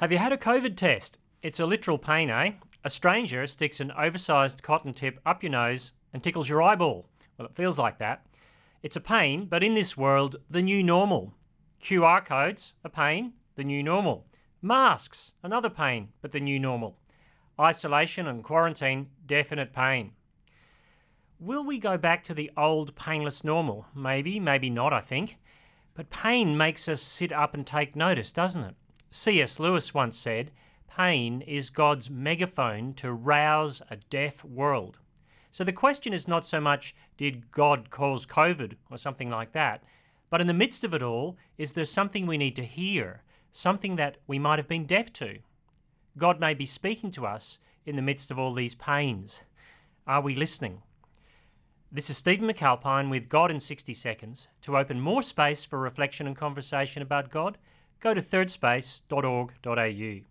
Have you had a COVID test? It's a literal pain, eh? A stranger sticks an oversized cotton tip up your nose and tickles your eyeball. Well, it feels like that. It's a pain, but in this world, the new normal. QR codes, a pain, the new normal. Masks, another pain, but the new normal. Isolation and quarantine, definite pain. Will we go back to the old painless normal? Maybe, maybe not, I think. But pain makes us sit up and take notice, doesn't it? C.S. Lewis once said, Pain is God's megaphone to rouse a deaf world. So the question is not so much, did God cause COVID or something like that? But in the midst of it all, is there something we need to hear, something that we might have been deaf to? God may be speaking to us in the midst of all these pains. Are we listening? This is Stephen McAlpine with God in 60 Seconds. To open more space for reflection and conversation about God, go to thirdspace.org.au.